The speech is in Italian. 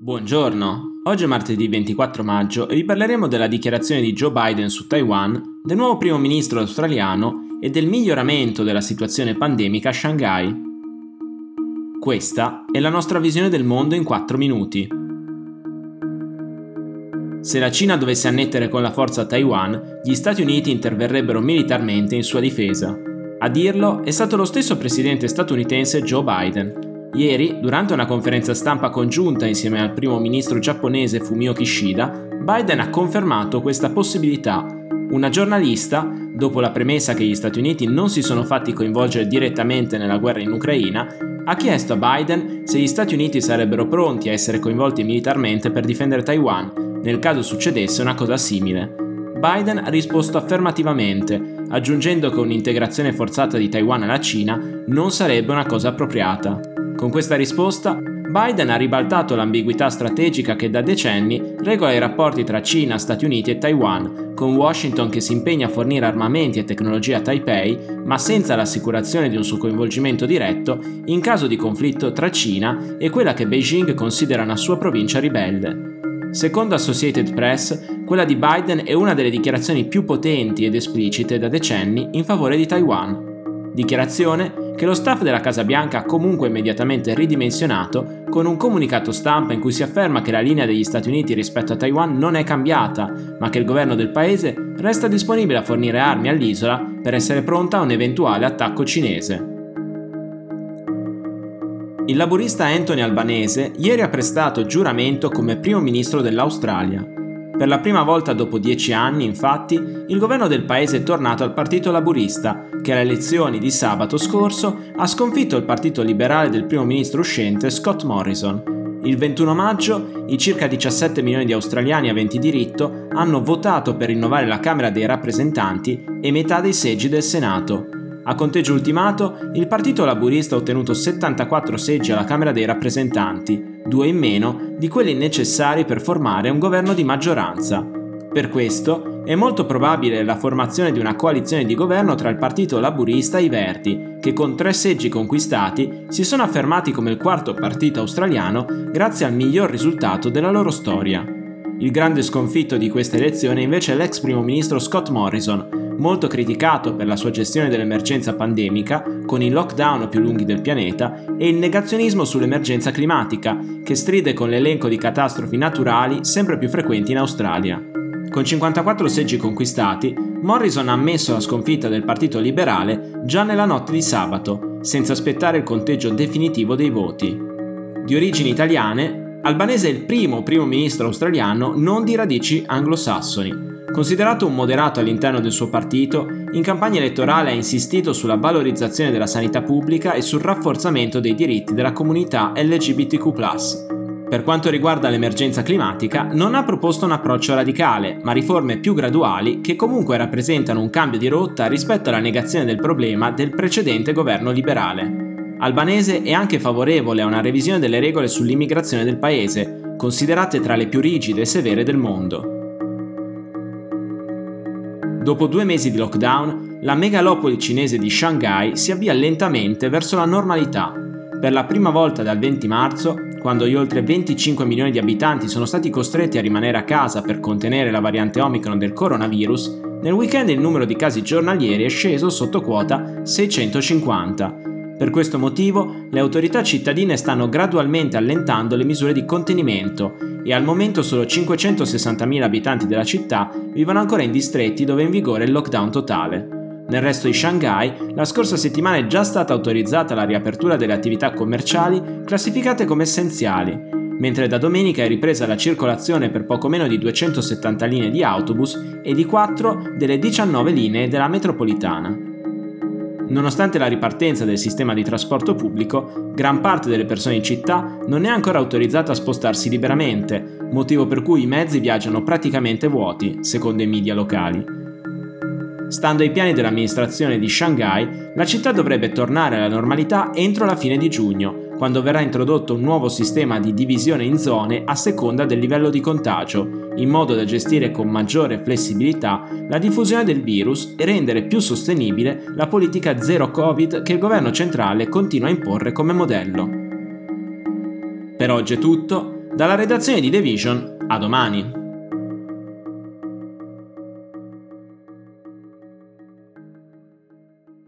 Buongiorno, oggi è martedì 24 maggio e vi parleremo della dichiarazione di Joe Biden su Taiwan, del nuovo primo ministro australiano e del miglioramento della situazione pandemica a Shanghai. Questa è la nostra visione del mondo in 4 minuti. Se la Cina dovesse annettere con la forza Taiwan, gli Stati Uniti interverrebbero militarmente in sua difesa. A dirlo è stato lo stesso presidente statunitense Joe Biden, Ieri, durante una conferenza stampa congiunta insieme al primo ministro giapponese Fumio Kishida, Biden ha confermato questa possibilità. Una giornalista, dopo la premessa che gli Stati Uniti non si sono fatti coinvolgere direttamente nella guerra in Ucraina, ha chiesto a Biden se gli Stati Uniti sarebbero pronti a essere coinvolti militarmente per difendere Taiwan, nel caso succedesse una cosa simile. Biden ha risposto affermativamente, aggiungendo che un'integrazione forzata di Taiwan alla Cina non sarebbe una cosa appropriata. Con questa risposta, Biden ha ribaltato l'ambiguità strategica che da decenni regola i rapporti tra Cina, Stati Uniti e Taiwan, con Washington che si impegna a fornire armamenti e tecnologia a Taipei, ma senza l'assicurazione di un suo coinvolgimento diretto in caso di conflitto tra Cina e quella che Beijing considera una sua provincia ribelle. Secondo Associated Press, quella di Biden è una delle dichiarazioni più potenti ed esplicite da decenni in favore di Taiwan. Dichiarazione che lo staff della Casa Bianca ha comunque immediatamente ridimensionato con un comunicato stampa in cui si afferma che la linea degli Stati Uniti rispetto a Taiwan non è cambiata, ma che il governo del paese resta disponibile a fornire armi all'isola per essere pronta a un eventuale attacco cinese. Il laburista Anthony Albanese ieri ha prestato giuramento come primo ministro dell'Australia. Per la prima volta dopo dieci anni, infatti, il governo del paese è tornato al Partito Laburista, che alle elezioni di sabato scorso ha sconfitto il partito liberale del primo ministro uscente Scott Morrison. Il 21 maggio i circa 17 milioni di australiani aventi diritto hanno votato per rinnovare la Camera dei rappresentanti e metà dei seggi del Senato. A conteggio ultimato, il Partito Laburista ha ottenuto 74 seggi alla Camera dei rappresentanti, due in meno di quelli necessari per formare un governo di maggioranza. Per questo è molto probabile la formazione di una coalizione di governo tra il Partito Laburista e i Verdi, che con tre seggi conquistati si sono affermati come il quarto partito australiano grazie al miglior risultato della loro storia. Il grande sconfitto di questa elezione invece è l'ex primo ministro Scott Morrison, molto criticato per la sua gestione dell'emergenza pandemica, con i lockdown più lunghi del pianeta, e il negazionismo sull'emergenza climatica, che stride con l'elenco di catastrofi naturali sempre più frequenti in Australia. Con 54 seggi conquistati, Morrison ha ammesso la sconfitta del Partito Liberale già nella notte di sabato, senza aspettare il conteggio definitivo dei voti. Di origini italiane, Albanese è il primo primo ministro australiano non di radici anglosassoni, Considerato un moderato all'interno del suo partito, in campagna elettorale ha insistito sulla valorizzazione della sanità pubblica e sul rafforzamento dei diritti della comunità LGBTQ. Per quanto riguarda l'emergenza climatica, non ha proposto un approccio radicale, ma riforme più graduali che comunque rappresentano un cambio di rotta rispetto alla negazione del problema del precedente governo liberale. Albanese è anche favorevole a una revisione delle regole sull'immigrazione del paese, considerate tra le più rigide e severe del mondo. Dopo due mesi di lockdown, la megalopoli cinese di Shanghai si avvia lentamente verso la normalità. Per la prima volta dal 20 marzo, quando gli oltre 25 milioni di abitanti sono stati costretti a rimanere a casa per contenere la variante Omicron del coronavirus, nel weekend il numero di casi giornalieri è sceso sotto quota 650, per questo motivo le autorità cittadine stanno gradualmente allentando le misure di contenimento e al momento solo 560.000 abitanti della città vivono ancora in distretti dove è in vigore il lockdown totale. Nel resto di Shanghai, la scorsa settimana è già stata autorizzata la riapertura delle attività commerciali classificate come essenziali, mentre da domenica è ripresa la circolazione per poco meno di 270 linee di autobus e di 4 delle 19 linee della metropolitana. Nonostante la ripartenza del sistema di trasporto pubblico, gran parte delle persone in città non è ancora autorizzata a spostarsi liberamente, motivo per cui i mezzi viaggiano praticamente vuoti, secondo i media locali. Stando ai piani dell'amministrazione di Shanghai, la città dovrebbe tornare alla normalità entro la fine di giugno, quando verrà introdotto un nuovo sistema di divisione in zone a seconda del livello di contagio, in modo da gestire con maggiore flessibilità la diffusione del virus e rendere più sostenibile la politica zero Covid che il governo centrale continua a imporre come modello. Per oggi è tutto, Dalla redazione di The Vision, a domani.